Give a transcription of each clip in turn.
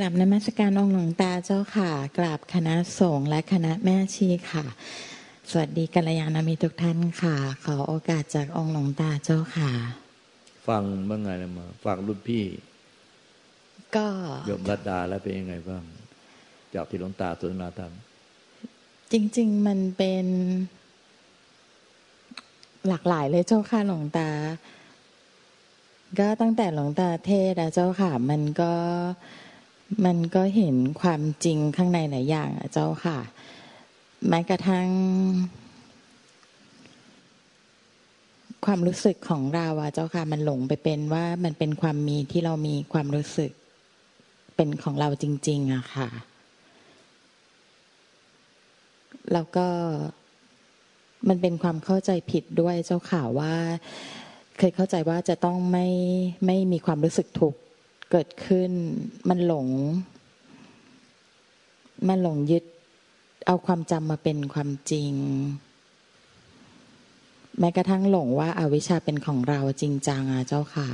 กราบนมัสการองค์หลวงตาเจ้าค่ะกราบคณะสงฆ์และคณะแม่ชีค่ะ สวัสดีกัลยาณมิตรทุกท่านค่ะ ขอโอกาสจากองค์หลวงตาเจ้าค่ะ ฟังเมื่อไงนะมาฟังรุ่นพี่ ก็โยมรัตดาแล้วเป็นยังไงบ้าง จากที่หลวงตาสนทนาธรรมจริง ๆ มันเป็น หลากหลายเลยเจ้าค่ะหลวงตา ก็ตั้งแต่หลวงตาเทศน์อะเจ้าค่ะ มันก็ มันก็เห็นความจริงข้างในหลายอย่างอะเจ้าค่ะ แม้กระทั่ง ความรู้สึกของเราอะเจ้าค่ะ มันหลงไปเป็นว่ามันเป็นความมีที่เรามีความรู้สึก เป็นของเราจริง ๆอะค่ะ แล้วก็มันเป็นความเข้าใจผิดด้วยเจ้าข่าวว่า เคยเข้าใจว่าจะต้องไม่ไม่มีความรู้สึกทุกข์ เกิดขึ้น มันหลง มันหลงยึด เอาความจำมาเป็นความจริง แม้กระทั่งหลงว่าอาวิชชาเป็นของเราจริงจังอะเจ้าค่ะ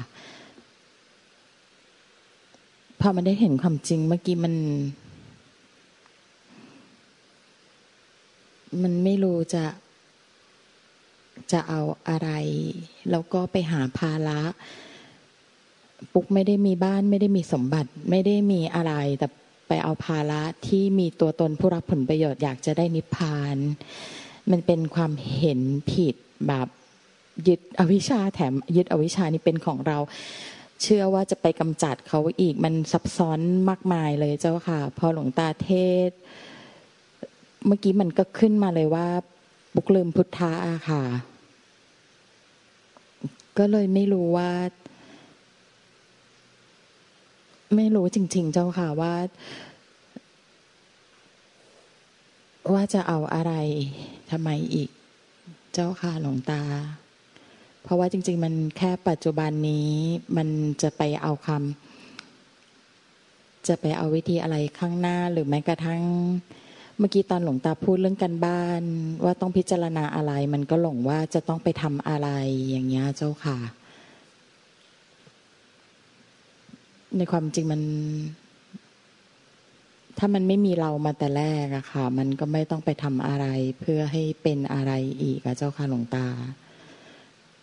พอมันได้เห็นความจริงเมื่อกี้มัน มันไม่รู้จะจะเอาอะไร แล้วก็ไปหาภาระ ปุ๊กไม่ได้มีบ้านไม่ได้มีสมบัติไม่ได้มีอะไร แต่ไปเอาภาระที่มีตัวตนผู้รับผลประโยชน์อยากจะได้นิพพาน มันเป็นความเห็นผิดแบบยึดอวิชชาแถมยึดอวิชชานี่เป็นของเรา เชื่อว่าจะไปกำจัดเขาอีกมันซับซ้อนมากมายเลยเจ้าค่ะ พอหลวงตาเทศ เมื่อกี้มันก็ขึ้นมาเลยว่า บุกลืมพุทธะค่ะ ก็เลยไม่รู้ว่า ไม่รู้จริง ๆ เจ้าค่ะว่า ว่าจะเอาอะไรทำไมอีก เจ้าค่ะหลวงตา เพราะว่าจริง ๆ มันแค่ปัจจุบันนี้มันจะไปเอาคำจะไปเอาวิธีอะไรข้างหน้าหรือแม้กระทั่งเมื่อกี้ตอนหลวงตาพูดเรื่องกันบ้าน ว่าต้องพิจารณาอะไร มันก็หลงว่าจะต้องไปทำอะไรอย่างเงี้ยเจ้าค่ะ ในความจริงมัน ถ้ามันไม่มีเรามาแต่แรกอะค่ะ มันก็ไม่ต้องไปทำอะไร เพื่อให้เป็นอะไรอีกอะเจ้าค่ะหลวงตา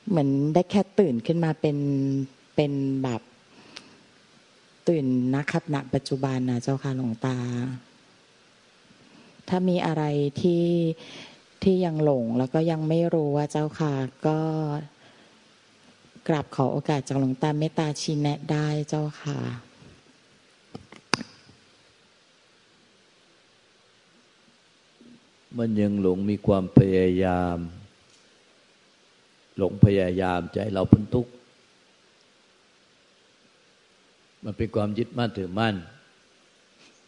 เหมือนได้แค่ตื่นขึ้นมาเป็นเป็นแบบตื่นนะครับณปัจจุบันนะเจ้าค่ะหลวงตา ถ้ามีอะไรที่ที่ยังหลงแล้วก็ยังไม่รู้ว่าเจ้าค่ะ ก็ กราบขอโอกาสจากหลวงตาเมตตาชี้แนะได้เจ้าค่ะ มันยังหลงมีความพยายาม หลงพยายามให้เราพ้นทุกข์มันเป็นความยึดมั่นถือมั่น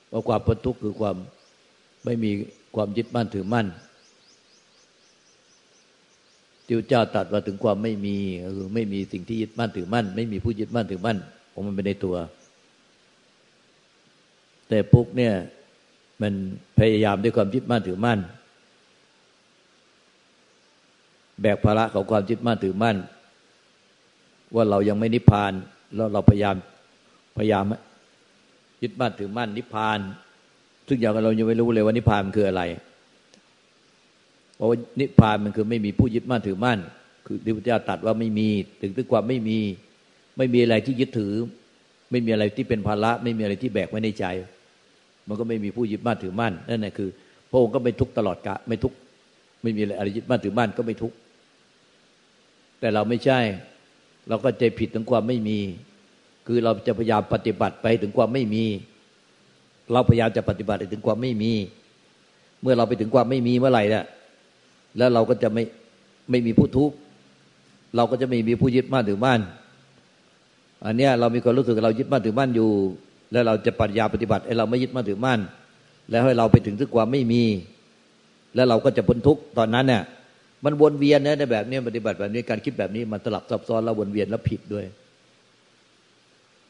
เพราะความพ้นทุกข์คือความไม่มีความยึดมั่นถือมั่น ที่พระเจ้าตรัสว่าถึงความไม่มีคือไม่มีสิ่งที่ยึดมั่นถือมั่น ไม่มีผู้ยึดมั่นถือมั่นของมันเป็นในตัว แต่ปุ๊กเนี่ย มันพยายามด้วยความยึดมั่นถือมั่น แบกภาระของความยึดมั่นถือมั่น ว่าเรายังไม่นิพพาน แล้วเราพยายามพยายามยึดมั่นถือมั่นนิพพาน ซึ่งอย่างเรายังไม่รู้เลยว่านิพพานมันคืออะไร ราะว่านิพพานมันคือไม่มีผู้ยึดมั่นถือมั่น คือที่พระเจ้าตรัสว่าไม่มีถึงถึงความไม่มี ไม่มีอะไรที่ยึดถือ ไม่มีอะไรที่เป็นภาระ ไม่มีอะไรที่แบกไว้ในใจ มันก็ไม่มีผู้ยึดมั่นถือมั่นนั่นแหละคือ พระองค์ก็ไม่ทุกตลอดกะไม่ทุกไม่มีอะไรยึดมั่นถือมั่นก็ไม่ทุกแต่เราไม่ใช่ เราก็ใจผิดถึงความไม่มี คือเราจะพยายามปฏิบัติไปถึงความไม่มี เราพยายามจะปฏิบัติถึงความไม่มี เมื่อเราไปถึงความไม่มีเมื่อไหร่เนี่ย แล้วเราก็จะไม่ไม่มีผู้ทุกข์เราก็จะไม่มีผู้ยึดมั่นถือมั่นอันเนี้ยเรามีความรู้สึกเรายึดมั่นถือมั่นอยู่ แล้วเราจะปัญญาปฏิบัติให้เราไม่ยึดมั่นถือมั่นแล้วให้เราไปถึงถึงความไม่มี แล้วเราก็จะพ้นทุกข์ตอนนั้นเนี่ยมันวนเวียนนะในแบบนี้ปฏิบัติแบบนี้การคิดแบบนี้มันสลับซับซ้อนแล้ววนเวียนแล้วผิดด้วย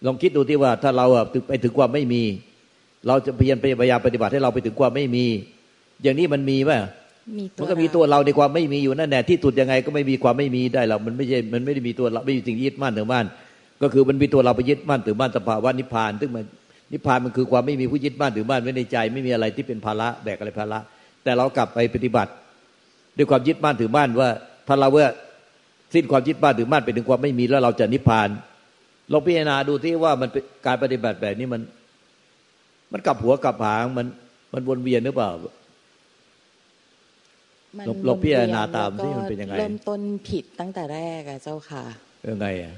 ลองคิดดูที่ว่าถ้าเราไปถึงความไม่มี เราจะพยายามพยายามปฏิบัติให้เราไปถึงความไม่มี อย่างนี้มันมีไหม มีตัวมันก็มีตัวเราในความไม่มีอยู่นั่นแหละที่สุดยังไงก็ไม่มีความไม่มีได้เรามันไม่ใช่มันไม่ได้มีตัวเราไม่มีสิ่งยึดมั่นถือมั่นก็คือมันมีตัวเราไปยึดมั่นถือมั่นสภาวะนิพพานซึ่งมันนิพพานมันคือความไม่มีผู้ยึดบ้านถือบ้านไว้ในใจ ไม่มีอะไรที่เป็นภาระแบกอะไรภาระแต่เรากลับไปปฏิบัติ ด้วยความยึดบ้านถือบ้านว่าถ้าเราว่าสิ้นความยึดบ้านถือบ้านไปถึงความไม่มีแล้วเราจะนิพพานลองพิจารณาดูที่ว่ามันการปฏิบัติแบบนี้มัน มันกลับหัวกลับหางมันมันวนเวียนหรือเปล่า เราพิจารณาตามที่มันเป็นยังไงเริ่มต้นผิดตั้งแต่แรกอะเจ้าค่ะยังไงอะ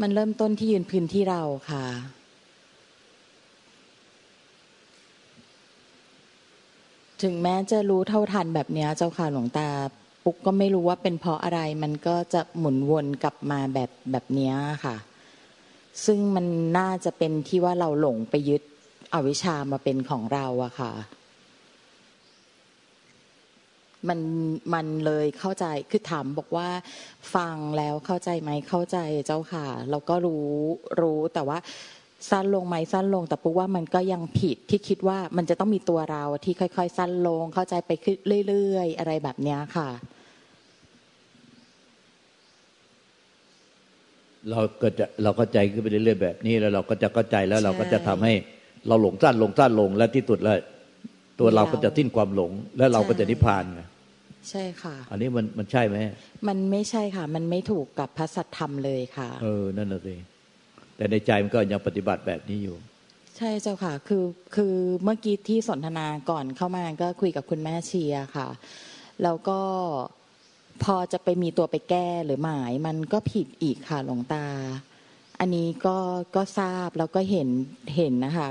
มันเริ่มต้นที่ยืนพื้นที่เราค่ะ ถึงแม้จะรู้เท่าทันแบบนี้เจ้าค่ะหลวงตาปุ๊กก็ไม่รู้ว่าเป็นเพราะอะไร มันก็จะหมุนวนกลับมาแบบแบบนี้ค่ะ ซึ่งมันน่าจะเป็นที่ว่าเราหลงไปยึดอวิชามาเป็นของเราอะค่ะ มันมันเลยเข้าใจคือถามบอกว่า ฟังแล้วเข้าใจไหมเข้าใจเจ้าค่ะเราก็รู้รู้แต่ว่าสั้นลงไหมสั้นลง แต่ปุ๊ว่ามันก็ยังผิดที่คิดว่ามันจะต้องมีตัวเราที่ค่อย ๆ สั้นลง เข้าใจไปเรื่อยๆ อะไรแบบนี้ค่ะ เราก็จะเราเข้าใจขึ้นไปเรื่อยๆแบบนี้แล้วเราก็จะเข้าใจแล้วเราก็จะทำให้ เราหลงสั้นลงสั้นลงและที่สุดแล้ว ตัวเราก็จะทิ้นความหลง และเราก็จะนิพพานไงใช่ค่ะ อันนี้มันมันใช่ไหมมันไม่ใช่ค่ะ มันไม่ถูกกับพระสัทธรรมเลยค่ะ เออนั่นแหละสิแต่ในใจมันก็ยังปฏิบัติแบบนี้อยู่ ใช่เจ้าค่ะ คือคือเมื่อกี้ที่สนทนาก่อนเข้ามาก็คุยกับคุณแม่เชียร์ค่ะ แล้วก็พอจะไปมีตัวไปแก้หรือหมาย มันก็ผิดอีกค่ะหลวงตา อันนี้ก็ก็ทราบแล้วก็เห็นเห็นนะคะ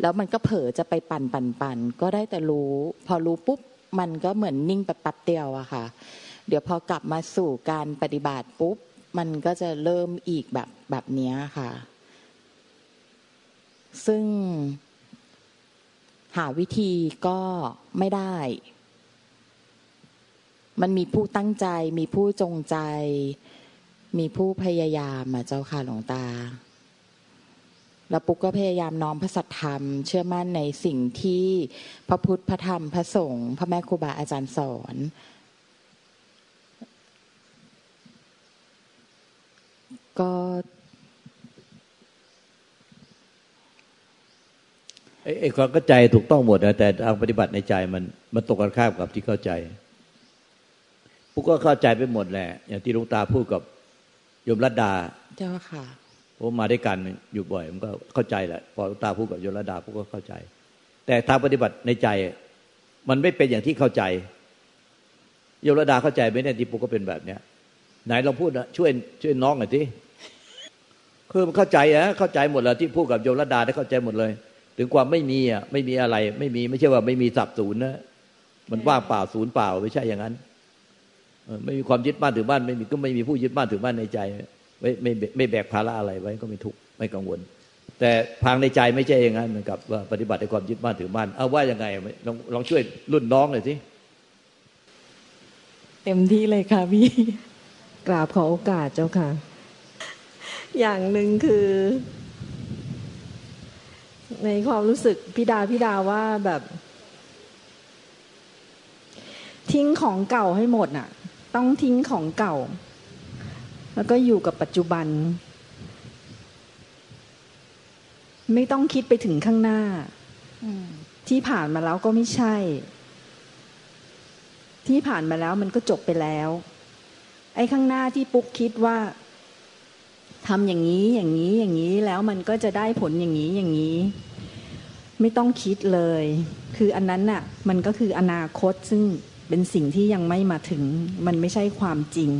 แล้วมันก็เผลอจะไปปั่นปั่นปั่นก็ได้แต่รู้ พอรู้ปุ๊บมันก็เหมือนนิ่งไปแป๊บเดียวอะค่ะ เดี๋ยวพอกลับมาสู่การปฏิบัติปุ๊บ มันก็จะเริ่มอีกแบบแบบนี้ค่ะ ซึ่งหาวิธีก็ไม่ได้ มันมีผู้ตั้งใจ มีผู้จงใจ มีผู้พยายามอะเจ้าค่ะหลวงตา แล้วปุ๊กก็พยายามน้อมพระสัทธรรม เชื่อมั่นในสิ่งที่พระพุทธพระธรรมพระสงฆ์พระแม่ครูบาอาจารย์สอน ก็ไอ้ความเข้าใจถูกต้องหมดนะแต่ทางปฏิบัติในใจมันมันตกกันข้ามกับที่เข้าใจปุ๊กก็เข้าใจไปหมดแหละ อย่างที่ลุงตาพูดกับโยมรัตดาเจ้าค่ะ ผมมาด้วยกันอยู่บ่อยมันก็เข้าใจแหละพอตาพูดกับโยรดาพวกก็เข้าใจ แต่ทางปฏิบัติในใจ มันไม่เป็นอย่างที่เข้าใจ โยรดาเข้าใจไหมเนี่ยที่ปุกก็เป็นแบบเนี้ยไหนเราพูดนะช่วยช่วยน้องหน่อยที่คือมันเข้าใจอะเข้าใจหมดแล้วที่พูดกับโยรดาได้เข้าใจหมดเลย ถึงความไม่มีอะไม่มีอะไร ไม่มีไม่ใช่ว่าไม่มีสับศูนย์นะมันว่างเปล่าศูนย์เปล่าไม่ใช่อย่างนั้นไม่มีความยึดบ้านถือบ้านไม่มีก็ไม่มีผู้ยึดบ้านถือบ้านในใจ ไม่ไม่ไม่แบกภาระอะไรไว้ก็ไม่ทุกข์ไม่กังวล แต่ทางในใจไม่ใช่อย่างนั้นเหมือนกับว่าปฏิบัติในความยึดมั่นถือมั่นเอาว่ายังไงลองลองช่วยรุ่นน้องหน่อยสิเต็มที่เลยค่ะพี่กราบขอโอกาสเจ้าค่ะ อย่างหนึ่งคือ ในความรู้สึกพี่ดาพี่ดาว่าแบบ ทิ้งของเก่าให้หมดน่ะ ต้องทิ้งของเก่า แล้วก็อยู่กับปัจจุบัน ไม่ต้องคิดไปถึงข้างหน้าที่ผ่านมาแล้วก็ไม่ใช่ ที่ผ่านมาแล้วมันก็จบไปแล้ว ไอ้ข้างหน้าที่ปุ๊กคิดว่าทำอย่างนี้อย่างนี้อย่างนี้แล้วมันก็จะได้ผลอย่างนี้อย่างนี้ ไม่ต้องคิดเลย คืออันนั้นน่ะ มันก็คืออนาคตซึ่งเป็นสิ่งที่ยังไม่มาถึง มันไม่ใช่ความจริง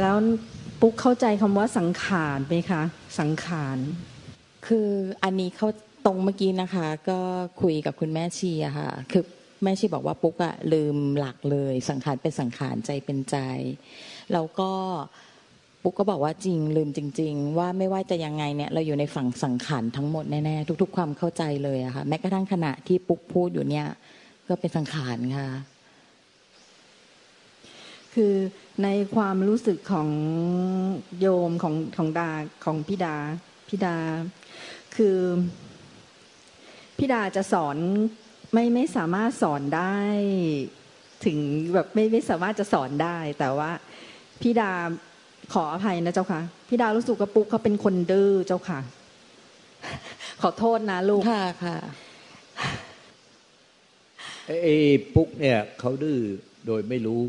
แล้วปุ๊กเข้าใจคำว่าสังขารไหมคะ สังขารคืออันนี้เขาตรงเมื่อกี้นะคะ ก็คุยกับคุณแม่ชีอะค่ะคือแม่ชีบอกว่าปุ๊กอะลืมหลักเลย สังขารเป็นสังขารใจเป็นใจแล้วก็ปุ๊กก็บอกว่าจริงลืมจริง ๆ ว่าไม่ว่าจะยังไงเนี่ยเราอยู่ในฝั่งสังขารทั้งหมดแน่ๆทุก ๆ ความเข้าใจเลยอะค่ะแม้กระทั่งขณะที่ปุ๊กพูดอยู่เนี่ย ก็เป็นสังขารค่ะ คือ ในความรู้สึกของโยมของของดาของพิดาพิดา คือพิดาจะสอนไม่ไม่สามารถสอนได้ ถึงแบบไม่ไม่สามารถจะสอนได้ แต่ว่าพิดาขออภัยนะเจ้าค่ะพิดารู้สึกว่าปุ๊กเขาเป็นคนดื้อเจ้าค่ะ ขอโทษนะลูกค่ะค่ะไอ้ปุ๊กเนี่ยเขาดื้อโดยไม่รู้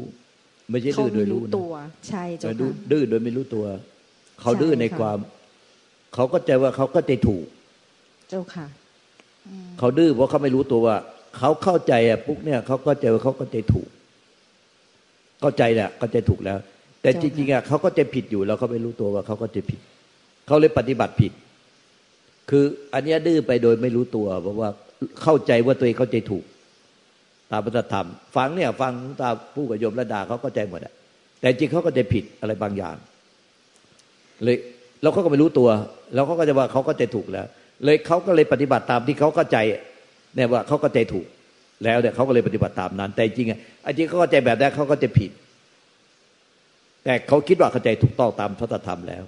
ไม่ใช่เขาดื้อโดไม่ยรู้รู้ตัวนะใช่เจ้าแต่ดื้อค่ะดื้อโดยไม่รู้ตัว เขาดื้อในใช่ค่ะความ เขาก็ใจว่าเขาก็ใจถูก เจ้าค่ะเขาดื้อเพราะเขาไม่รู้ตัวว่า เขาเข้าใจอะปุ๊กเนี่ยเขาก็ใจว่าเขาก็ใจถูก เข้าใจแหละก็ใจถูกแล้ว แต่เจ้าจค่ะริงๆอะเขาก็ใจผิดอยู่แล้วเขาไม่รู้ตัวว่าเขาก็ใจผิด เขาเลยปฏิบัติผิด คืออันเนี้ยดื้อไปโดยไม่รู้ตัวเพราะว่าเข้าใจว่าตัวเองเข้าใจถูก ตามพระธรรม ฟังเนี่ยฟังตามผู้กับโยมระดาเขาก็ใจหมดอะแต่จริงเขาก็ใจผิดอะไรบางอย่าง เลยแล้วเขาก็ไม่รู้ตัว แล้วเขาก็จะว่าเขาก็ใจถูกแล้ว เลยเขาก็เลยปฏิบัติตามที่เขาเข้าใจเนี่ยว่าเขาก็ใจถูก แล้วเนี่ยเขาก็เลยปฏิบัติตามนั้น แต่จริงอะไอ้จริงเขาก็ใจแบบนั้นเขาก็จะผิด แต่เขาคิดว่าเข้าใจถูกต้องตามพระธรรมแล้ว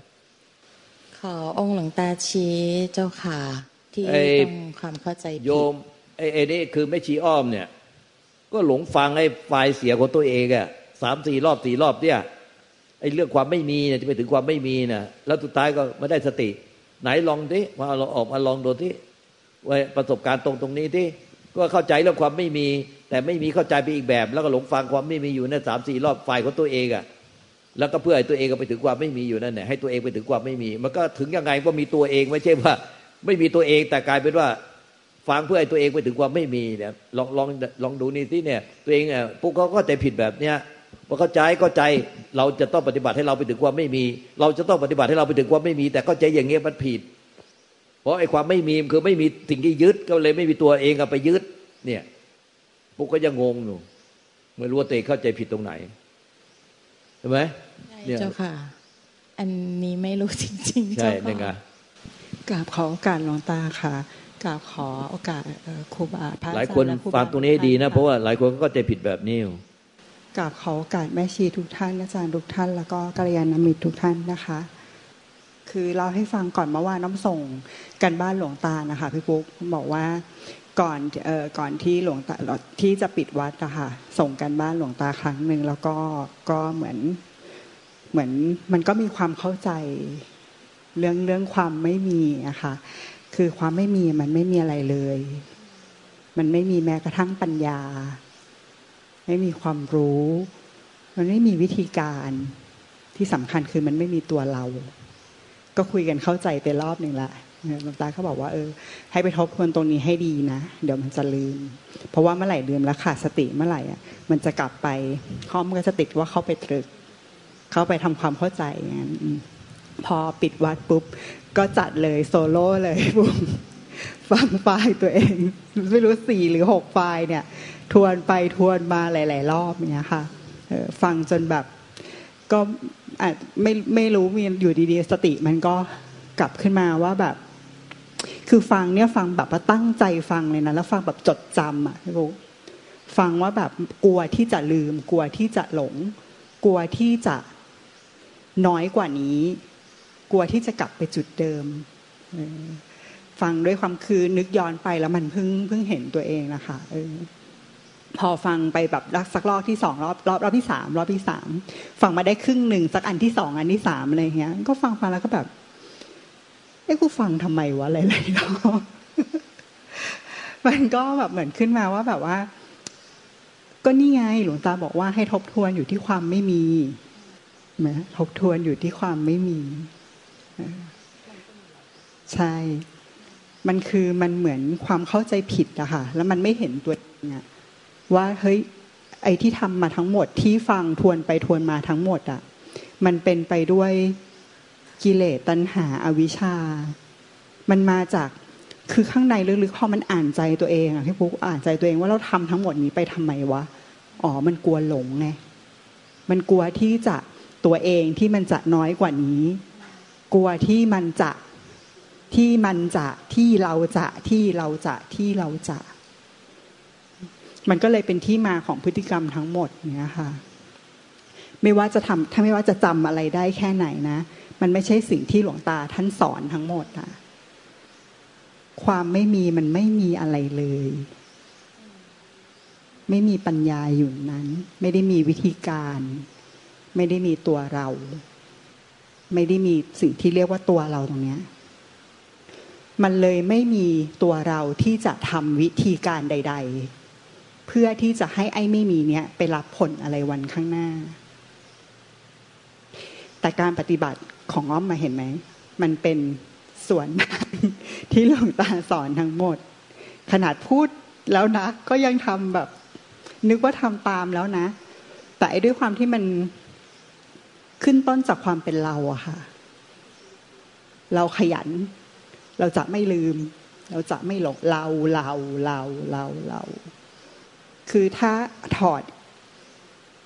ขอองค์หลวงตาชี้เจ้าค่ะที่ไอ้ต้องความเข้าใจผิดโยมไอ้ไอ้นี่คือแม่ชีอ้อมเนี่ย ก็หลงฟังไอ้ไฟล์เสียของตัวเองอะสามสี่รอบสี่รอบเนี่ยไอ้เรื่องความไม่มีเนี่ยจะไปถึงความไม่มีนะแล้วสุดท้ายก็ไม่ได้สติ ไหนลองดิมาเราออกมาลองดูที่ว่าประสบการณ์ตรงตรงนี้ที่ก็เข้าใจเรื่องความไม่มี แต่ไม่มีเข้าใจไปอีกแบบ แล้วก็หลงฟังความไม่มีอยู่ในสามสี่รอบไฟล์ของตัวเองอะแล้วก็เพื่อให้ตัวเองไปถึงความไม่มีอยู่นั่นแหละให้ตัวเองไปถึงความไม่มี มันก็ถึงยังไงว่ามีตัวเองไม่ใช่ว่า ไม่มีตัวเองแต่กลายเป็นว่า ฟังเพื่อให้ตัวเองไปถึงความไม่มีเนี่ยลองลองลองดูนี่ที่เนี่ย ตัวเองเนี่ยพวกเขาก็ใจผิดแบบเนี้ยพอเข้าใจก็ใจเราจะต้องปฏิบัติให้เราไปถึงความไม่มี เราจะต้องปฏิบัติให้เราไปถึงความไม่มี แต่ก็ใจอย่างเงี้ยมันผิด เพราะไอ้ความไม่มีคือไม่มีสิ่งที่ยึดก็เลยไม่มีตัวเองเอาไปยึด เนี่ยพวกก็ยังงงอยู่ไม่รู้ว่าตัวเองเข้าใจผิดตรงไหนใช่ไหมเนี่ยเจ้าค่ะ อันนี้ไม่รู้จริงๆใช่เจ้าเนี่ยไงค่ะกราบขอโอกาสหลวงตาค่ะ กราบขอโอกาสเอ่อครูบาพระอจรหลายคนและรูบาฟังตรงนี้ให้ดีนะท่เพราะว่าหลายคนก็เข้าใจผิดแบบนี้อยู่กราบขอโอกาสแม่ชีทุกท่านอาจารย์ทุกท่าน แล้วก็กัลยาณมิตรทุกท่านนะคะ คือเราให้ฟังก่อนเมื่อวานน้ำส่งกันบ้านหลวงตานะคะพี่ปุ๊กบอกว่าก่อนเอ่อก่อนที่หลวงตาที่จะปิดวัดนะคะส่งกันบ้านหลวงตาครั้งหนึ่งแล้วก็ก็เหมือนเหมือนมันก็มีความเข้าใจเรื่องเรื่องความไม่มีอะค่ะ คือความไม่มีมันไม่มีอะไรเลย มันไม่มีแม้กระทั่งปัญญา ไม่มีความรู้ มันไม่มีวิธีการที่สำคัญคือมันไม่มีตัวเรา ก็คุยกันเข้าใจไปรอบหนึ่งละหลวงตาเขาบอกว่าเออ ให้ไปทบทวนตรงนี้ให้ดีนะ เดี๋ยวมันจะลืม เพราะว่าเมื่อไหร่ลืมแล้วขาดสติเมื่อไหร่อะมันจะกลับไปข้อมก็จะติดว่าเข้าไปตรึก เข้าไปทำความเข้าใจอย่างนั้นพอปิดวัดปุ๊บ ก็จัดเลยโซโล่เลยปุ๊บฟังไฟล์ตัวเอง ไม่รู้สี่หรือหกไฟล์เนี่ย ทวนไปทวนมาหลาย ๆ รอบเนี้ยค่ะฟังจนแบบก็อาจไม่ไม่รู้มีอยู่ดีๆสติมันก็กลับขึ้นมาว่าแบบ คือฟังเนี่ยฟังแบบว่าตั้งใจฟังเลยนะแล้วฟังแบบจดจำอะพี่บุ๊ฟังว่าแบบกลัวที่จะลืม กลัวที่จะหลง กลัวที่จะน้อยกว่านี้ กลัวที่จะกลับไปจุดเดิมฟังด้วยความคือนึกย้อนไปแล้วมันเพิ่งเพิ่งเห็นตัวเองนะคะเออพอฟังไปแบบสักรอบที่สองรอบรอบรอบที่สามรอบที่สามฟังมาได้ครึ่งหนึ่งสักอันที่สองอันที่สามอะไรเงี้ย ก็ฟังฟังแล้วก็แบบเอ้กูฟังทำไมวะหลายๆรอบมันก็แบบเหมือนขึ้นมาว่าแบบว่า ก็นี่ไงหลวงตาบอกว่าให้ทบทวนอยู่ที่ความไม่มีไหมทบทวนอยู่ที่ความไม่มี ใช่ มันคือมันเหมือนความเข้าใจผิดอะค่ะ แล้วมันไม่เห็นตัวเองอะว่าเฮ้ยไอ้ที่ทำมาทั้งหมดที่ฟังทวนไปทวนมาทั้งหมดอะมันเป็นไปด้วยกิเลสตัณหาอาวิชชา มันมาจากคือข้างในลึกๆพอมันอ่านใจตัวเองอะพี่ปุ๊กอ่านใจตัวเองว่าเราทำทั้งหมดนี้ไปทำไมวะอ๋อมันกลัวหลงไงมันกลัวที่จะตัวเองที่มันจะน้อยกว่านี้ กลัวที่มันจะ ที่มันจะที่เราจะที่เราจะที่เราจะ มันก็เลยเป็นที่มาของพฤติกรรมทั้งหมดเนี่ยค่ะ ไม่ว่าจะทำถ้าไม่ว่าจะจำอะไรได้แค่ไหนนะ มันไม่ใช่สิ่งที่หลวงตาท่านสอนทั้งหมดอะความไม่มีมันไม่มีอะไรเลย ไม่มีปัญญาอยู่นั้น ไม่ได้มีวิธีการ ไม่ได้มีตัวเรา ไม่ได้มีสิ่งที่เรียกว่าตัวเราตรงเนี้ย มันเลยไม่มีตัวเราที่จะทำวิธีการใด ๆ เพื่อที่จะให้ไอ้ไม่มีเนี้ยไปรับผลอะไรวันข้างหน้า แต่การปฏิบัติของอ้อมมาเห็นไหม มันเป็นส่วนที่หลวงตาสอนทั้งหมด ขนาดพูดแล้วนะ ก็ยังทำแบบ นึกว่าทำตามแล้วนะ แต่ด้วยความที่มันขึ้นต้นจากความเป็นเราอะค่ะ เราขยัน เราจะไม่ลืม เราจะไม่หลงเราเราเราเราเราคือถ้าถอด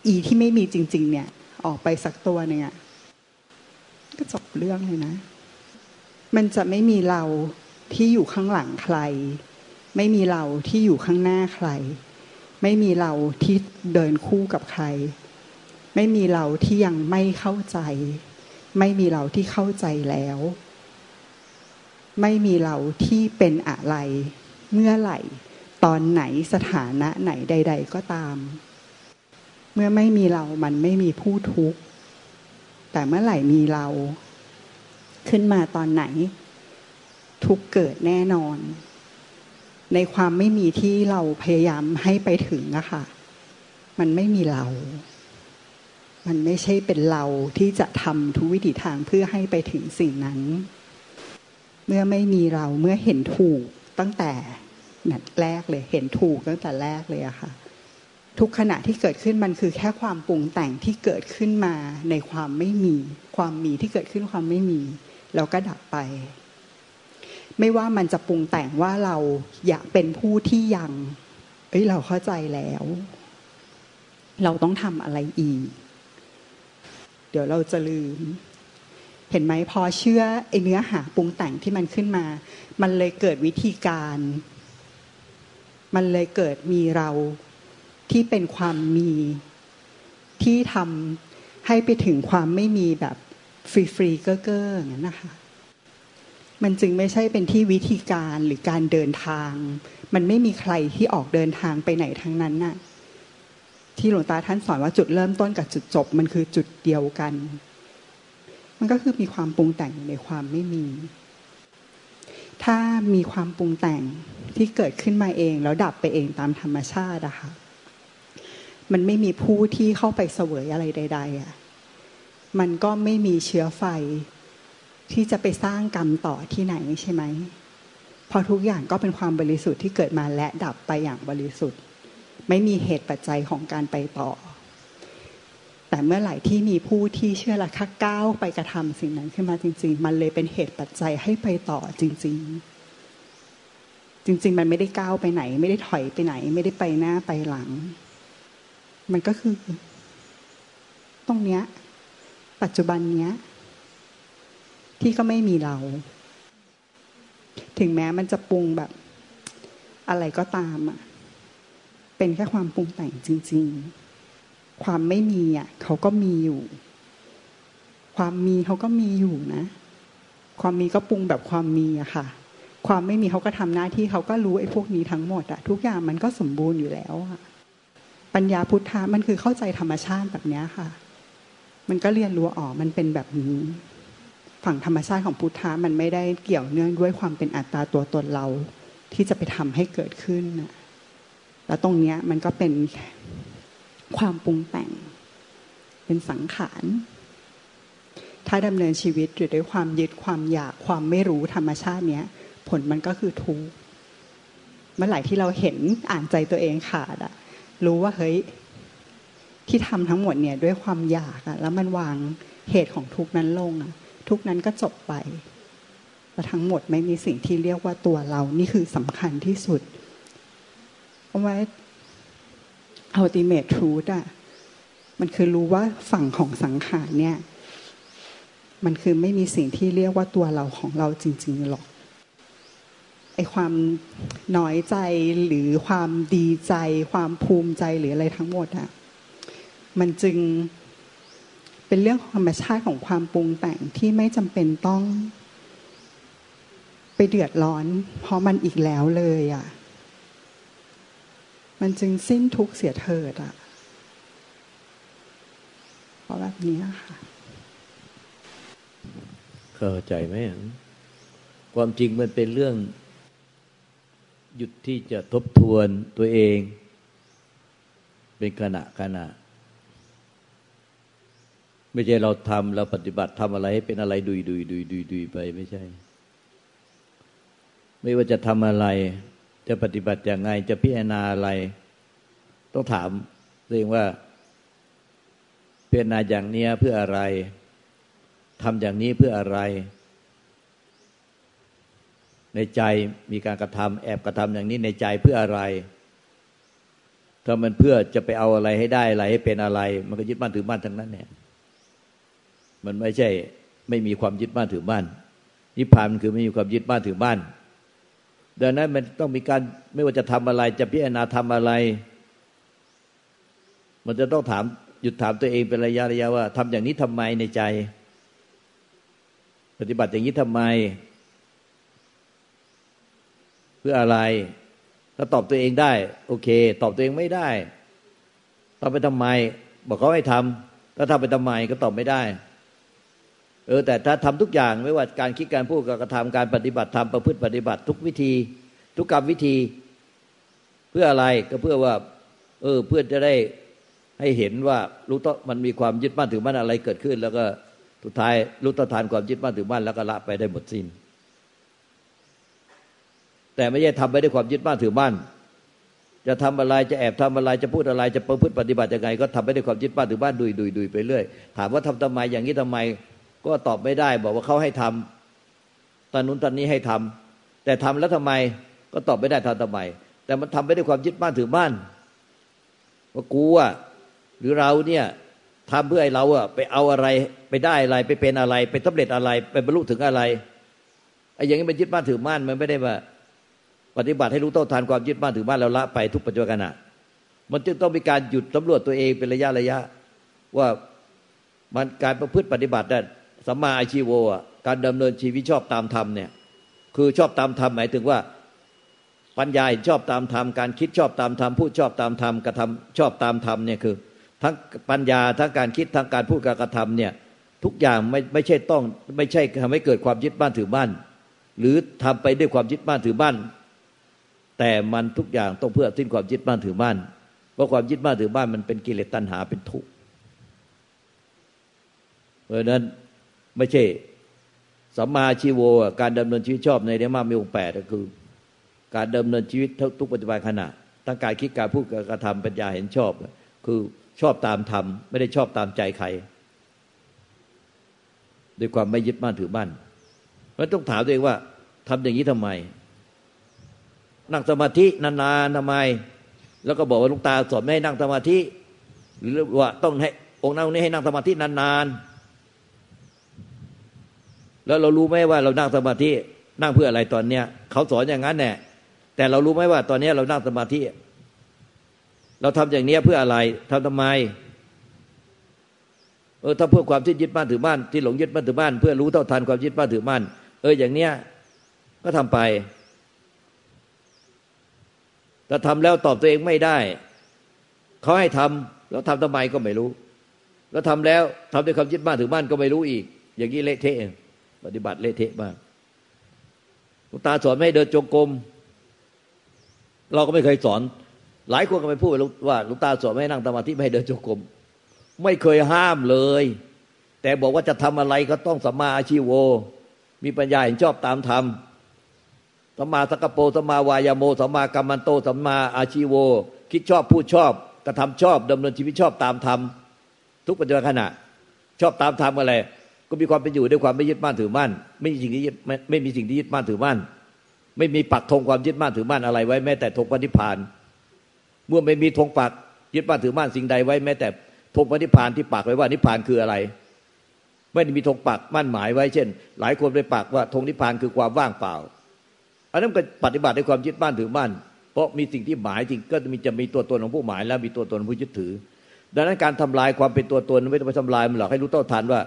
อีที่ไม่มีจริง ๆ เนี่ย ออกไปสักตัวเนี่ยก็จบเรื่องเลยนะ มันจะไม่มีเราที่อยู่ข้างหลังใคร ไม่มีเราที่อยู่ข้างหน้าใคร ไม่มีเราที่เดินคู่กับใคร ไม่มีเราที่ยังไม่เข้าใจ ไม่มีเราที่เข้าใจแล้ว ไม่มีเราที่เป็นอะไร เมื่อไหร่ ตอนไหนสถานะไหนใด ๆ ก็ตาม เมื่อไม่มีเรามันไม่มีผู้ทุกข์ แต่เมื่อไหร่มีเรา ขึ้นมาตอนไหน ทุกเกิดแน่นอน ในความไม่มีที่เราพยายามให้ไปถึงอะค่ะ มันไม่มีเรา มันไม่ใช่เป็นเราที่จะทำทุกวิถีทางเพื่อให้ไปถึงสิ่งนั้น เมื่อไม่มีเราเมื่อเห็นถูกตั้งแต่นัดแรกเลย เห็นถูกตั้งแต่แรกเลยอะค่ะ ทุกขณะที่เกิดขึ้นมันคือแค่ความปรุงแต่งที่เกิดขึ้นมาในความไม่มี ความมีที่เกิดขึ้นความไม่มี แล้วก็ดับไป ไม่ว่ามันจะปรุงแต่งว่าเราอยากเป็นผู้ที่ยัง เอ้ยเราเข้าใจแล้ว เราต้องทำอะไรอีก เดี๋ยวเราจะลืม เห็นไหมพอเชื่อไอเนื้อหาปรุงแต่งที่มันขึ้นมา มันเลยเกิดวิธีการ มันเลยเกิดมีเราที่เป็นความมีที่ทำให้ไปถึงความไม่มีแบบฟรีฟรีเก้อเก้ออย่างนั้นนะคะมันจึงไม่ใช่เป็นที่วิธีการหรือการเดินทาง มันไม่มีใครที่ออกเดินทางไปไหนทั้งนั้นน่ะที่หลวงตาท่านสอนว่าจุดเริ่มต้นกับจุดจบ มันคือจุดเดียวกัน มันก็คือมีความปรุงแต่งในความไม่มี ถ้ามีความปรุงแต่งที่เกิดขึ้นมาเอง แล้วดับไปเองตามธรรมชาติอะค่ะมันไม่มีผู้ที่เข้าไปเสวยอะไรใด ๆอะมันก็ไม่มีเชื้อไฟ ที่จะไปสร้างกรรมต่อที่ไหนใช่ไหมพอทุกอย่างก็เป็นความบริสุทธิ์ที่เกิดมาและดับไปอย่างบริสุทธิ์ ไม่มีเหตุปัจจัยของการไปต่อ แต่เมื่อไหร่ที่มีผู้ที่เชื่อละคักก้าวไปกระทำสิ่งนั้นขึ้นมาจริง ๆ มันเลยเป็นเหตุปัจจัยให้ไปต่อจริง ๆ จริง ๆ มันไม่ได้ก้าวไปไหน ไม่ได้ถอยไปไหน ไม่ได้ไปหน้าไปหลัง มันก็คือ ตรงเนี้ย ปัจจุบันเนี้ย ที่ก็ไม่มีเรา ถึงแม้มันจะปรุงแบบ อะไรก็ตามอะเป็นแค่ความปรุงแต่งจริง ๆ ความไม่มีอะเขาก็มีอยู่ ความมีเขาก็มีอยู่นะ ความมีก็ปรุงแบบความมีอะค่ะ ความไม่มีเขาก็ทำหน้าที่เขาก็รู้ไอ้พวกนี้ทั้งหมดอะทุกอย่างมันก็สมบูรณ์อยู่แล้วอะปัญญาพุทธะมันคือเข้าใจธรรมชาติแบบนี้ค่ะ มันก็เรียนรู้อ๋อมันเป็นแบบนี้ ฝั่งธรรมชาติของพุทธะมันไม่ได้เกี่ยวเนื่องด้วยความเป็นอัตตาตัวตนเราที่จะไปทำให้เกิดขึ้นนะแล้วตรงเนี้ยมันก็เป็น ความปรุงแต่ง เป็นสังขาร ถ้าดำเนินชีวิตอยู่ด้วยความยึดความอยากความไม่รู้ธรรมชาติเนี้ยผลมันก็คือทุกข์เมื่อไหร่ที่เราเห็นอ่านใจตัวเองขาดอะรู้ว่าเฮ้ยที่ทำทั้งหมดเนี่ยด้วยความอยากอะแล้วมันวางเหตุของทุกนั้นลงอะทุกนั้นก็จบไปแล้วทั้งหมดไม่มีสิ่งที่เรียกว่าตัวเรา นี่คือสำคัญที่สุดเอาไว้ ultimate truth อะมันคือรู้ว่าฝั่งของสังขารเนี่ย มันคือไม่มีสิ่งที่เรียกว่าตัวเราของเราจริง ๆ หรอกไอความน้อยใจหรือความดีใจ ความภูมิใจหรืออะไรทั้งหมดอะมันจึงเป็นเรื่องธรรมชาติของความปรุงแต่งที่ไม่จำเป็นต้อง ไปเดือดร้อน เพราะมันอีกแล้วเลยอะ มันจึงสิ้นทุกเสียเถิดอะเพราะแบบนี้ค่ะ เข้าใจไหมความจริงมันเป็นเรื่อง หยุดที่จะทบทวนตัวเอง เป็นขณะขณะ ไม่ใช่เราทำเราปฏิบัติทำอะไรให้เป็นอะไรดุยดุยดุยดุยดุยไปไม่ใช่ ไม่ว่าจะทำอะไร จะปฏิบัติอย่างไงจะพิจารณาอะไร ต้องถามตัวเองว่าพิจารณาอย่างนี้เพื่ออะไรทำอย่างนี้เพื่ออะไร ในใจมีการกระทำแอบกระทำอย่างนี้ในใจเพื่ออะไร ถ้ามันเพื่อจะไปเอาอะไรให้ได้อะไรให้เป็นอะไร มันก็ยึดมั่นถือมั่นทั้งนั้นเนี่ยมันไม่ใช่ไม่มีความยึดมั่นถือมั่นนิพพานคือไม่มีความยึดมั่นถือมั่น ดังนั้นมันต้องมีการไม่ว่าจะทำอะไร จะพิจารณาทำอะไร มันจะต้องถามหยุดถามตัวเองเป็นระยะระยะว่าทำอย่างนี้ทำไมในใจ ปฏิบัติอย่างนี้ทำไม เพื่ออะไร ถ้าตอบตัวเองได้ โอเค ตอบตัวเองไม่ได้ตอบไปทำไม บอกเขาให้ทำถ้าทำไปทำไมก็ตอบไม่ได้ เออแต่ถ้าทำทุกอย่างไม่ว่าการคิดการพูดการกระทำการปฏิบัติทำประพฤติปฏิบัติทุกวิธี ทุกกรรมวิธี เพื่ออะไรก็เพื่อว่า เออเพื่อจะได้ให้เห็นว่ารู้ต้อมันมีความยึดมั่นถือมั่นอะไรเกิดขึ้น แล้วก็สุดท้ายรู้ต้อทานความยึดมั่นถือมั่นแล้วก็ละไปได้หมดสิ้น แต่ไม่ใช่ทำไปด้วยความยึดมั่นถือมั่นจะทำอะไรจะแอบทำอะไรจะพูดอะไรจะประพฤติปฏิบัติยังไง ก็ทำไปด้วยความยึดมั่นถือมั่นดุยดุยดุยไปเรื่อยถามว่าทำทำไมอย่างนี้ทำไม ก็ตอบไม่ได้บอกว่าเขาให้ทำตอนนู้นตอนนี้ให้ทำแต่ทำแล้วทำไมก็ตอบไม่ได้ทำทำไม แต่มันทำไปด้วยความยึดมั่นถือมั่นว่ากูอะหรือเราเนี่ยทำเพื่อให้เราอะไปเอาอะไรไปได้อะไรไปเป็นอะไร ไปสำเร็จอะไร ไปบรรลุถึงอะไรไอ้อย่างนี้มันยึดมั่นถือมั่นมันไม่ได้ว่า ปฏิบัติให้รู้เท่าทานความยึดมั่นถือมั่นแล้วละไปทุกปัจจุบันขณะมันจึงต้องมีการหยุดสำรวจตัวเองเป็นระยะระยะ ว่ามันการประพฤติปฏิบัติได้ สัมมาอาชีโวการดำเนินชีวิตชอบตามธรรมเนี่ย คือชอบตามธรรมหมายถึงว่า ปัญญาชอบตามธรรมการคิดชอบตามธรรมพูดชอบตามธรรมกระทำชอบตามธรรมเนี่ยคือ ทั้งปัญญาทั้งการคิดทั้งการพูดการกระทำเนี่ย ทุกอย่างไม่ไม่ใช่ต้อง ไม่ใช่ทำให้เกิดความยึดบ้านถือบ้านหรือทำไปด้วยความยึดบ้านถือบ้านแต่มันทุกอย่างต้องเพื่อสิ้นความยึดบ้านถือบ้านเพราะความยึดบ้านถือบ้านมันเป็นกิเลสตัณหาเป็นทุกข์เพราะนั้น ไม่ใช่สัมมาชีโวการดำเนินชีวิตชอบในเดมามีองค์แปดก็คือ การดำเนินชีวิตทุกปัจจุบันขณะตั้งการคิดการพูดการกระทำปัญญาเห็นชอบ คือชอบตามธรรมไม่ได้ชอบตามใจใครด้วยความไม่ยึดมั่นถือมั่นเพราะต้องถามตัวเองว่าทำอย่างนี้ทำไม นั่งสมาธินานๆทำไม แล้วก็บอกว่าลุงตาสอนไม่ให้นั่งสมาธิ หรือว่าต้องให้องค์นั่งนี้ให้นั่งสมาธินานๆ แล้วเรารู้ไหมว่าเรานั่งสมาธินั่งเพื่ออะไรตอนเนี้ยเขาสอนอย่างนั้นแน่แต่เรารู้ไหมว่าตอนนี้เรานั่งสมาธิเราทำอย่างนี้เพื่ออะไรทำทำไม เออถ้าเพื่อความที่ยึดมั่นถือมั่นที่หลงยึดมั่นถือมั่นเพื่อรู้เท่าทันความยึดมั่นถือมั่นเอออย่างเนี้ยก็ทำไปแต่ทำแล้วตอบตัวเองไม่ได้เขาให้ทำแล้วทำทำไมก็ไม่รู้ แล้วทำแล้วทำด้วยความยึดมั่นถือมั่นก็ไม่รู้อีก อย่างนี้เละเทะ ปฏิบัติเละเทะมากหลูกตาสอนไม่เดินจงกรมเราก็ไม่เคยสอน หลายคนก็ไปพูดว่าหลูกตาสอนไม่นั่งสมาธิไม่เดินจงกรมไม่เคยห้ามเลย แต่บอกว่าจะทำอะไรก็ต้องสัมมาอาชีโว มีปัญญาเห็นชอบตามธรรมสัมมาสักโปสัมมาวายโมสัมมากัมมันโตสัมมาอาชีโว คิดชอบพูดชอบกระทำชอบดำเนินชีวิตชอบตามธรรมทุกปัจจุบันขณะ ชอบตามธรรมอะไร ก็มีความเป็นอยู่ด้วยความไม่ยึดมั่นถือมั่นไม่มีสิ่งที่ยึดไม่ไม่มีสิ่งที่ยึดมั่นถือมั่นไม่มีปักธงความยึดมั่นถือมั่นอะไรไว้แม้แต่ธงปฏิพานเมื่อไม่มีธงปักยึดมั่นถือมั่นสิ่งใดไว้แม้แต่ธงปฏิพานที่ปักไว้ว่านิพพานคืออะไร ไม่ได้มีธงปักมั่นหมายไว้เช่น หลายคนไปปักว่าธงนิพพานคือความว่างเปล่าอันนั้นก็ปฏิบัติด้วยความยึดมั่นถือมั่นเพราะมีสิ่งที่หมายจริงก็มีจะมีตัวตนของผู้หมาย แล้วมีตัวตนของผู้ยึดถือ ดังนั้นการทำลายความเป็นตัวตนไม่ต้องไปทำลายมันหรอกให้รู้เท่าทันว่า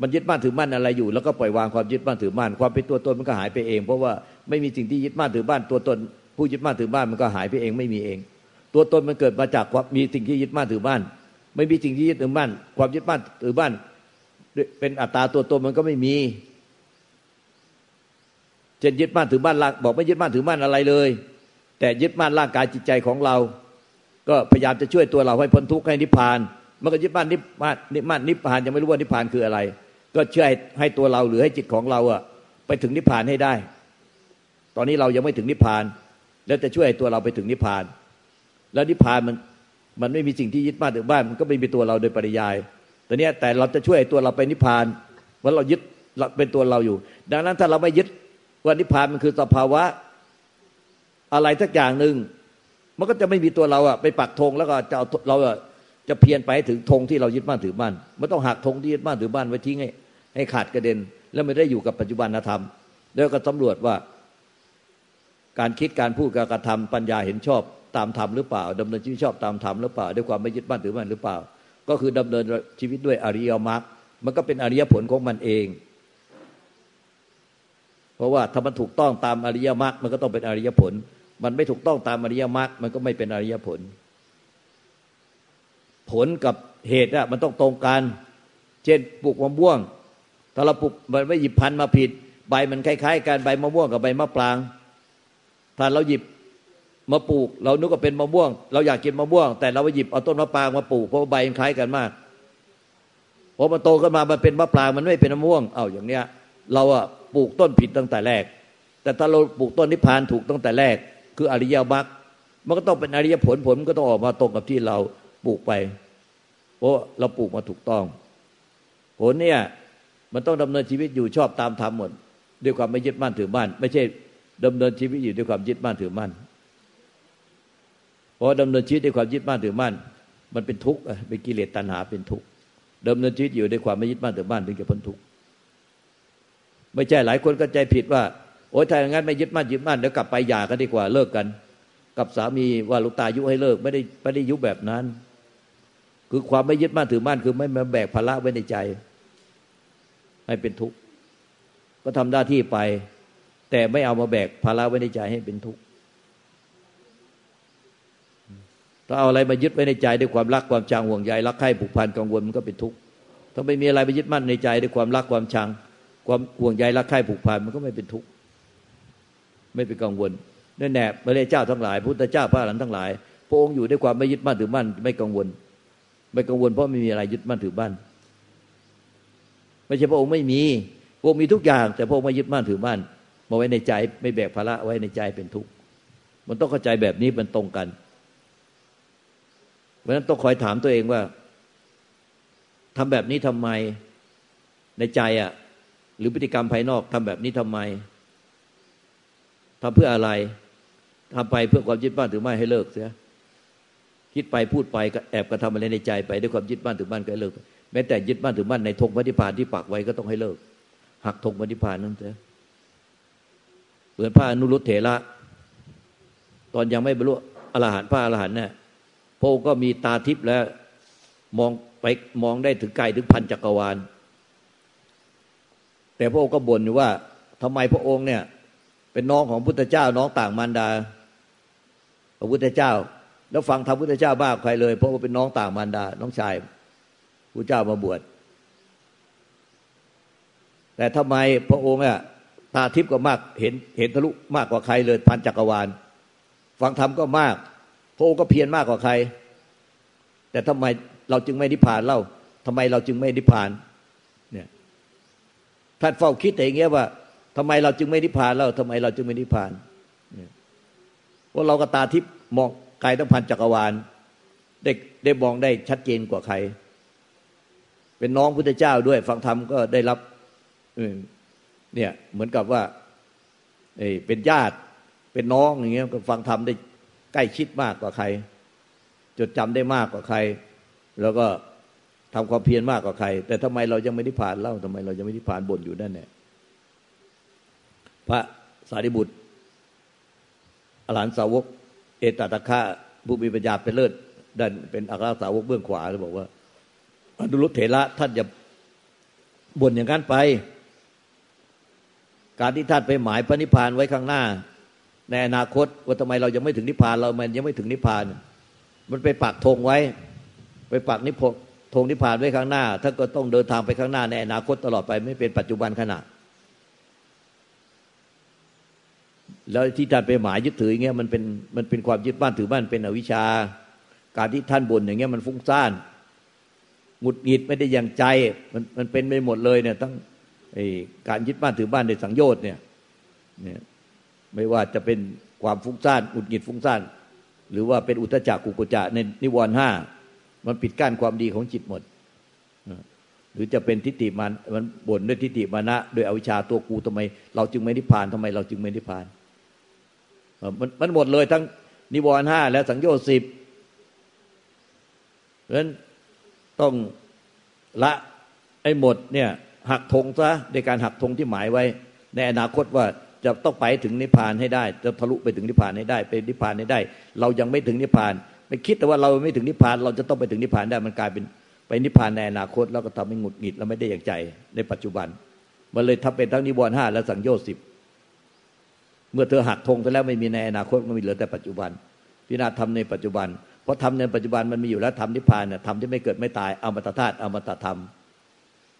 มันยึดมั่นถือมั่นอะไรอยู่ แล้วก็ปล่อยวางความยึดมั่นถือมั่นความเป็นตัวตนมันก็หายไปเอง เพราะว่าไม่มีสิ่งที่ยึดมั่นถือมั่นตัวตน ผู้ยึดมั่นถือมั่นมันก็หายไปเองไม่มีเอง ตัวตนมันเกิดมาจากความมีสิ่งที่ยึดมั่นถือมั่นไม่มีสิ่งที่ยึดถือมั่นความยึดมั่นถือมั่นเป็นอัตตาตัวตนมันก็ไม่มีเช่นยึดมั่นถือมั่นบอกไม่ยึดมั่นถือมั่นอะไรเลย แต่ยึดมั่นร่างกายจิตใจของเรา ก็พยายามจะช่วยตัวเราให้พ้นทุกข์ให้นิพพานมันก็ยึดมั่นนิพพานนิพพานนิพพานยังไม่รู้ว่านิพพานคืออะไร ก็ช่วยให้ตัวเราหรือให้จิตของเราอะไปถึงนิพพานให้ได้ ตอนนี้เรายังไม่ถึงนิพพาน แล้วจะช่วยตัวเราไปถึงนิพพาน แล้วนิพพานมันมันไม่มีสิ่งที่ยึดมั่นถือบ้านมันก็ไม่มีตัวเราโดยปริยายแต่เนี้ยแต่เราจะช่วยตัวเราไปนิพพานเพราะเรายึดเป็นตัวเราอยู่ ดังนั้นถ้าเราไม่ยึดว่านิพพานมันคือสภาวะอะไรสักอย่างหนึ่งมันก็จะไม่มีตัวเราอะไปปักธงแล้วก็จะเอาเราอะ จะเพียรไปถึงธงที่เรายึดมั่นถือมั่นมันต้องหักธงที่ยึดมั่นถือมั่นไว้ทิ้งให้ให้ขาดกระเด็น แล้วไม่ได้อยู่กับปัจจุบันธรรม แล้วก็สำรวจว่า การคิดการพูดการกระทำปัญญาเห็นชอบตามธรรมหรือเปล่าดำเนินชีวิตชอบตามธรรมหรือเปล่า ด้วยความไม่ยึดมั่นถือมั่นหรือเปล่า ก็คือดำเนินชีวิตด้วยอริยมรรคมันก็เป็นอริยผลของมันเอง เพราะว่าถ้ามันถูกต้องตามอริยมรรคมันก็ต้องเป็นอริยผล มันไม่ถูกต้องตามอริยมรรคมันก็ไม่เป็นอริยผล ผลกับเหตุอะมันต้องตรงกัน เช่นปลูกมะม่วง ถ้าเราปลูกมันไม่หยิบพันธุ์มาผิด ใบมันคล้าย ๆกันใบมะม่วงกับใบมะปราง ถ้าเราหยิบมาปลูก เรานึกว่าเป็นมะม่วง เราอยากกินมะม่วง แต่เราไปหยิบเอาต้นมะปรางมาปลูกเพราะใบมันคล้ายกันมากพอมันโตขึ้นมามันเป็นมะปรางมันไม่เป็นมะม่วงเอาอย่างเนี้ย เราอะปลูกต้นผิดตั้งแต่แรก แต่ถ้าเราปลูกต้นนิพพานถูกตั้งแต่แรก คืออริยมรรคมันก็ต้องเป็นอริยผลผลก็ต้องออกมาตรงกับที่เรา ปลูกไป เพราะเราปลูกมาถูกต้อง ผลเนี่ยมันต้องดำเนินชีวิตอยู่ชอบตามธรรมหมดด้วยความไม่ยึดมั่นถือมั่นไม่ใช่ดำเนินชีวิตอยู่ด้วยความยึดมั่นถือมั่นเพราะดำเนินชีวิตด้วยความยึดมั่นถือมั่นมันเป็นทุกข์เป็นกิเลสตัณหาเป็นทุกข์ดำเนินชีวิตอยู่ด้วยความไม่ยึดมั่นถือมั่นถึงจะพ้นทุกข์ไม่ใช่หลายคนก็ใจผิดว่า โอ้ยถ้าอย่างนั้นไม่ยึดมั่นยึดมั่นเดี๋ยวกลับไปหย่ากันดีกว่าเลิกกัน กับสามีว่าลูกตายุให้เลิกไม่ได้ไม่ได้ยุแบบนั้น คือความไม่ยึดมั่นถือมั่นคือไม่มาแบกภาระไว้ในใจ ให้เป็นทุกข์ก็ทำหน้าที่ไป แต่ไม่เอามาแบกภาระไว้ในใจให้เป็นทุกข์ถ้าเอาอะไรมายึดไว้ในใจด้วยความรักความชังห่วงใยรักใคร่ผูกพันกังวลมันก็เป็นทุกข์ถ้าไม่มีอะไรไปยึดมั่นในใจด้วยความรักความชัง ความห่วงใยรักใคร่ผูกพันมันก็ไม่เป็นทุกข์ไม่เป็นกังวลนั่นแหน่พระเจ้าทั้งหลายพุทธเจ้าพระอรหันทั้งหลายพระองค์อยู่ด้วยความไม่ยึดมั่นถือมั่นไม่กังวล ไม่กังวลเพราะไม่มีอะไรยึดมั่นถือมั่นไม่ใช่พระองค์ไม่มีพระองค์มีทุกอย่าง แต่พระองค์ไม่ยึดมั่นถือมั่นมาไว้ในใจไม่แบกภาระไว้ในใจเป็นทุกข์มันต้องเข้าใจแบบนี้มันตรงกัน เพราะฉะนั้นต้องคอยถามตัวเองว่าทำแบบนี้ทำไมในใจอะ่ะ หรือพฤติกรรมภายนอกทำแบบนี้ทำไมทำเพื่ออะไรทำไปเพื่อความยึดบ้านถือไม่ให้เลิกเสีย คิดไปพูดไปก็แอบกระทำอะไรในใจไปด้วยความยึดบ้านถือบ้านก็เลิก แม้แต่ยึดบ้านถือบ้านในธงพระนิพพานที่ปักไว้ก็ต้องให้เลิก หักธงพระนิพพานนั่นเสียเหมือนพระอนุรุตเถระตอนยังไม่บรรลุอรหันต์พระอรหันต์เนี่ยพระองค์ก็มีตาทิพย์แล้วมองไปมองได้ถึงไกลถึงพันจักรวาล แต่พระองค์ก็บ่นอยู่ว่าทำไมพระองค์เนี่ย เป็นน้องของพุทธเจ้าน้องต่างมารดา พระพุทธเจ้า แล้วฟังธรรมพุทธเจ้าบ้าใครเลย เพราะว่าเป็นน้องต่างมารดา น้องชายพระเจ้ามาบวชแต่ทำไมพระองค์อะตาทิพย์ก็มากเห็นเห็นทะลุมากกว่าใครเลยพันจักรวาล ฟังธรรมก็มาก พระองค์ก็เพียรมากกว่าใคร แต่ทำไมเราจึงไม่นิพพานเล่าทำไมเราจึงไม่นิพพานเนี่ยท่านเฝ้าคิดอย่างเงี้ยว่าทำไมเราจึงไม่นิพพานเล่าทำไมเราจึงไม่นิพพานเนี่ยเพราเราก็ตาทิพย์มอง ไกลตั้งพันจักรวาลได้ได้มองได้ชัดเจนกว่าใคร เป็นน้องพุทธเจ้าด้วยฟังธรรมก็ได้รับเนี่ยเหมือนกับว่าเป็นญาติเป็นน้องอย่างเงี้ยก็ฟังธรรมได้ใกล้ชิดมากกว่าใคร จดจำได้มากกว่าใคร แล้วก็ทำความเพียรมากกว่าใคร แต่ทำไมเรายังไม่ได้ผ่านเล่าทำไมเรายังไม่ได้ผ่านบนอยู่นั่นเนี่ยพระสารีบุตรอรหันสาวก เอตตะคะผู้มีปัญญาเป็นเลิศดันเป็นอัครสาวกเบื้องขวาเลยบอกว่าอนุรุตเถระท่านจะบ่นอย่างนั้นไป การที่ท่านไปหมายพระนิพพานไว้ข้างหน้า ในอนาคตว่าทำไมเรายังไม่ถึงนิพพาน เรามันยังไม่ถึงนิพพาน มันไปปักธงไว้ ไปปักนิพธงนิพพานไว้ข้างหน้าถ้านก็ต้องเดินทางไปข้างหน้าในอนาคตตลอดไปไม่เป็นปัจจุบันขณะ แล้วที่ท่านไปหมายยึดถืออย่างเงี้ยมันเป็นมันเป็นความยึดบ้านถือบ้านเป็นอวิชชา การที่ท่านบ่นอย่างเงี้ยมันฟุ้งซ่านหงุดหงิดไม่ได้อย่างใจมันมันเป็นไปหมดเลยเนี่ยทั้งการยึดบ้านถือบ้านในสังโยชน์เนี่ยเนี่ยไม่ว่าจะเป็นความฟุ้งซ่านหงุดหงิดฟุ้งซ่านหรือว่าเป็นอุตจักกุกุจะในนิวรณ์ห้ามันปิดกั้นความดีของจิตหมด หรือจะเป็นทิฏฐิมันมันบ่นด้วยทิฏฐิมานะโดยอวิชชาตัวกูทำไม เราจึงไม่นิพพานทำไมเราจึงไม่นิพพาน มันมันหมดเลยทั้งนิวรณ์ห้าและสังโยชน์สิบเพราะฉะนั้นต้องละไอ้หมดเนี่ยหักธงซะในการหักธงที่หมายไว้ ในอนาคตว่าจะต้องไปถึงนิพพานให้ได้ จะทะลุไปถึงนิพพานให้ได้เป็นนิพพานให้ได้ เรายังไม่ถึงนิพพานไปคิดแต่ว่าเราไม่ถึงนิพพาน เราจะต้องไปถึงนิพพานได้มันกลายเป็นไปนิพพานในอนาคต แล้วก็ทำให้หงุดหงิดแล้วไม่ได้อย่างใจในปัจจุบัน มันเลยทำเป็นทั้งนิวรณ์ห้าและสังโยชน์สิบ เมื่อเธอหักธงไปแล้วไม่มีในอนาคตมันมีเหลือแต่ปัจจุบัน พิจารณาทำในปัจจุบัน เพราะทำในปัจจุบันมันมีอยู่แล้วทำนิพพานเนี่ยทำที่ไม่เกิดไม่ตายอมตะธาตุอมตะธรรม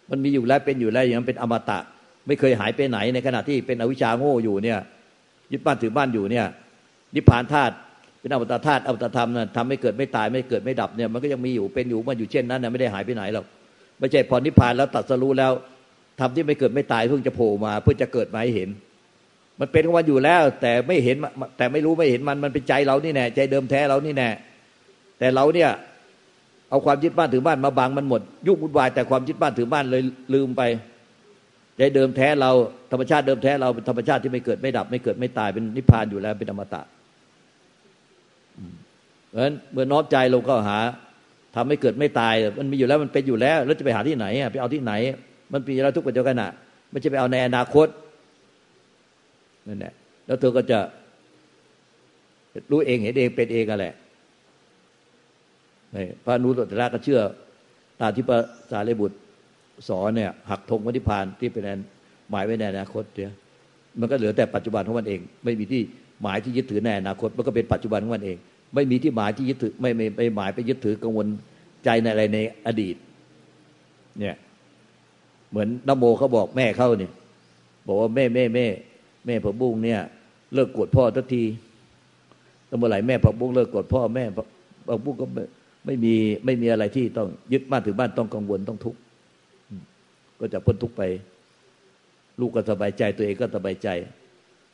มันมีอยู่แล้วเป็นอยู่แล้วอย่างนั้นเป็นอมตะ ไม่เคยหายไปไหนในขณะที่เป็นอวิชชาโง่อยู่เนี่ยยึดบ้านถือบ้านอยู่เนี่ยนิพพานธาตุเป็นอมตะธาตุอมตะธรรมนะทำให้เกิดไม่ตายไม่เกิดไม่ดับเนี่ยมันก็ยังมีอยู่เป็นอยู่มันอยู่เช่นนั้นนะไม่ได้หายไปไหนหรอกไม่ใช่พอนิพพานแล้วตัดสรู้แล้วทำที่ไม่เกิดไม่ตายเพิ่งจะโผล่มา เพื่อจะเกิดมาให้เห็น มันเป็นของมันอยู่แล้ว แต่ไม่เห็นแต่ไม่รู้ไม่เห็นมันมันเป็นใจเรานี่แน่ใจเดิมแท้เรานี่แน่แต่เราเนี่ยเอาความยึดบ้านถือบ้านมาบังมันหมด ยุ่งวุ่นวายแต่ความยึดบ้านถือบ้านเลยลืมไปใจเดิมแท้เราธรรมชาติเดิมแท้เราเป็นธรรมชาติที่ไม่เกิดไม่ดับ ไม่เกิดไม่ตายเป็นนิพพานอยู่แล้วเป็นธรรมตะเพราะฉะนั้นเมื่อน้อมใจลงก็หาทำให้เกิดไม่ตาย มันมีอยู่แล้วมันเป็นอยู่แล้ว แล้วจะไปหาที่ไหนไปเอาที่ไหน มันปีแล้วทุกปัจจุบันอะไม่ใช่ไปเอาในอนาคต นั่นแหละแล้วเธอก็จะรู้เองเห็นเองเป็นเองกันแหละพระนุตตระก็เชื่อ ตามที่พระสารีบุตรสอนเนี่ย หักธงวันิพานที่เป็นหมายไว้ในอนาคตเนี่ยมันก็เหลือแต่ปัจจุบันของมันเอง ไม่มีที่หมายที่ยึดถือในอนาคต มันก็เป็นปัจจุบันของมันเอง ไม่มีที่หมายที่ยึดถือ ไม่ไม่ไม่หมายไปยึดถือกังวลใจในอะไรในอดีต เนี่ย เหมือนนโมเขาบอกแม่เขาเนี่ยบอกว่าแม่แม่แม่ แม่ผักบุ้งเนี่ย เลิกกดพ่อทันทีแล้วเมื่อไหร่แม่ผักบุ้งเลิกกดพ่อแม่ผักบุ้งก็ไม่มีไม่มีอะไรที่ต้องยึดบ้านถือบ้านต้องกังวลต้องทุกข์ก็จะพ้นทุกข์ไป ลูกก็สบายใจตัวเองก็สบายใจ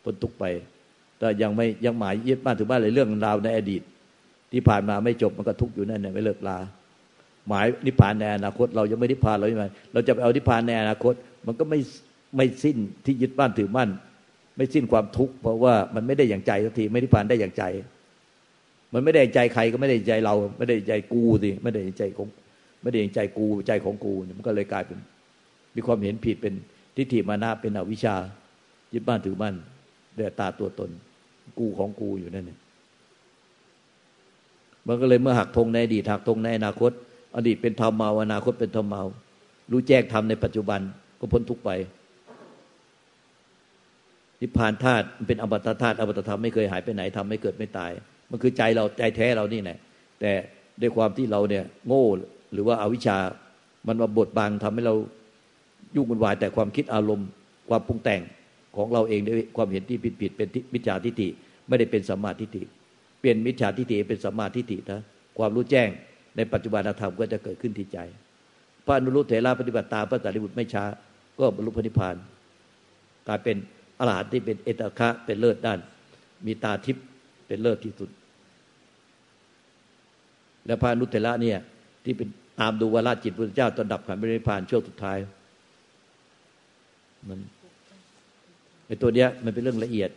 พ้นทุกข์ไป แต่ยังไม่ยังหมายยึดบ้านถือบ้านเลยเรื่องราวในอดีต ที่ผ่านมาไม่จบมันก็ทุกข์อยู่นั่นเนี่ยไม่เลิกลาหมายนิพพานในอนาคต เรายังไม่นิพพานเราไม่เราจะไปเอานิพพานในอนาคต มันก็ไม่ไม่สิ้นที่ยึดบ้านถือมั่น ไม่สิ้นความทุกข์เพราะว่ามันไม่ได้อย่างใจสักทีไม่ได้ผ่านได้อย่างใจ มันไม่ได้ใจใครก็ไม่ได้ใจเรา ไม่ได้ใจกูสิไม่ได้ใจของ ไม่ได้ใจกูใจของกูมันก็เลยกลายเป็น มีความเห็นผิดเป็นทิฏฐิมานะเป็นอวิชชา ยึดบ้านถือบ้านเดือตาตัวตน กูของกูอยู่นั่นเนี่ยมันก็เลยเมื่อหักธงในอดีตหักธงในอนาคต อดีตเป็นธรรมเมาอนาคตเป็นธรรมเมา รู้แจ้งธรรมในปัจจุบันก็พ้นทุกไป นิพพานธาตุมันเป็นอมตะธาตุอมตะธรรมไม่เคยหายไปไหนทำไม่เกิดไม่ตาย มันคือใจเราใจแท้เรานี่แหละแต่ด้วยความที่เราเนี่ยโง่หรือว่าอาวิชามันมาบดบังทำให้เรายุ่งวุ่นวายแต่ความคิดอารมณ์ความปรุงแต่งของเราเองด้วยความเห็นที่ผิดผิดเป็นมิจฉาทิฏฐิไม่ได้เป็นสัมมาทิฏฐิเปลี่ยนมิจฉาทิฏฐิเป็นสัมมาทิฏฐินะความรู้แจ้งในปัจจุบันธรรมก็จะเกิดขึ้นที่ใจ พระอนุรุตเถระปฏิบัติตามพระสารีบุตรไม่ช้า ก็บรรลุพระนิพพานกลายเป็น อรหันต์ที่เป็นเอตคะ เป็นเลิศด้าน มีตาทิพย์เป็นเลิศที่สุด แล้วพระนุตเตระเนี่ย ที่เป็นตามดูวาระจิตพระเจ้าตอนดับขันธ์ไม่ผ่านช่วงสุดท้ายมันไอ้ตัวเนี้ยมันเป็นเรื่องละเอียด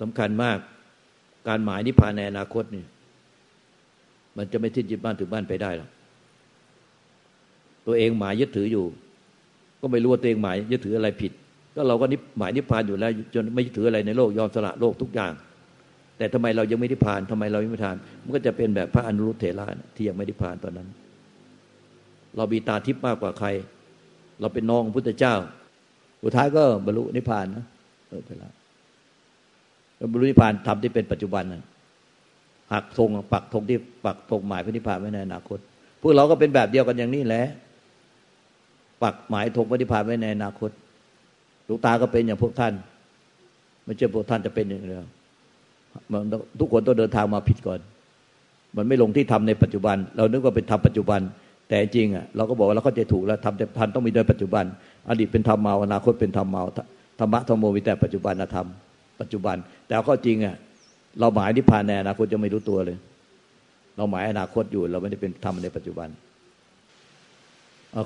สำคัญมาก การหมายนิพพานในอนาคตนี่มันจะไม่ทิ้งจิตบ้านถึงบ้านไปได้หรอกตัวเองหมายยึดถืออยู่ ก็ไม่รู้ว่าตัวเองหมายยึดถืออะไรผิด ก็เราก็นิหมายนิพพานอยู่แล้ว จนไม่ถืออะไรในโลกยอมสละโลกทุกอย่าง แต่ทำไมเรายังไม่นิพพานทำไมเราไม่นิพพาน มันก็จะเป็นแบบพระอนุรุตเถระที่ยังไม่นิพพานตอนนั้น เรามีตาทิพย์มากกว่าใคร เราเป็นน้องพุทธเจ้าสุดท้ายก็บรรลุนิพพานนะเออไปแล้วบรรลุนิพพานทำที่เป็นปัจจุบันนะหักธงปักธงที่ปักธงหมายพระนิพพานไว้ในอนาคต พวกเราก็เป็นแบบเดียวกันอย่างนี้แหละปักหมายธงพระนิพพานไว้ในอนาคต ลูกตาก็เป็นอย่างพวกท่าน ไม่ใช่พวกท่านจะเป็นอย่างเดียวมันทุกคนต้องเดินทางมาผิดก่อน มันไม่ลงที่ทำในปัจจุบัน เรานึกว่าเป็นธรรมปัจจุบัน แต่จริงอะเราก็บอกว่าเราเข้าใจถูกแล้วทำแต่พันต้องมีด้วยปัจจุบัน อดีตเป็นธรรมเมาอนาคตเป็นธรรมเมาธรรมะธรรมโมมีแต่ปัจจุบันธรรมปัจจุบัน แต่เอาเข้าจริงอะเราหมายนิพพานในอนาคตจะไม่รู้ตัวเลย เราหมายอนาคตอยู่ เราไม่ได้เป็นธรรมในปัจจุบัน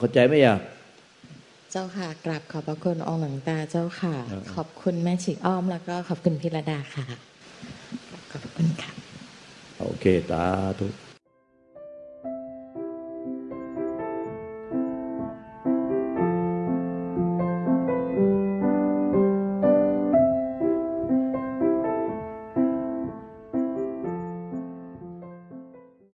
เข้าใจไหมอะ จ้าค่ะกราบขอบพระคุณองค์หลวงตาเจ้าค่ะเออขอบคุณแม่ฉีกอ้อมแล้วก็ขอบคุณพิรดาค่ะ ขอบคุณค่ะ โอเคสาธุ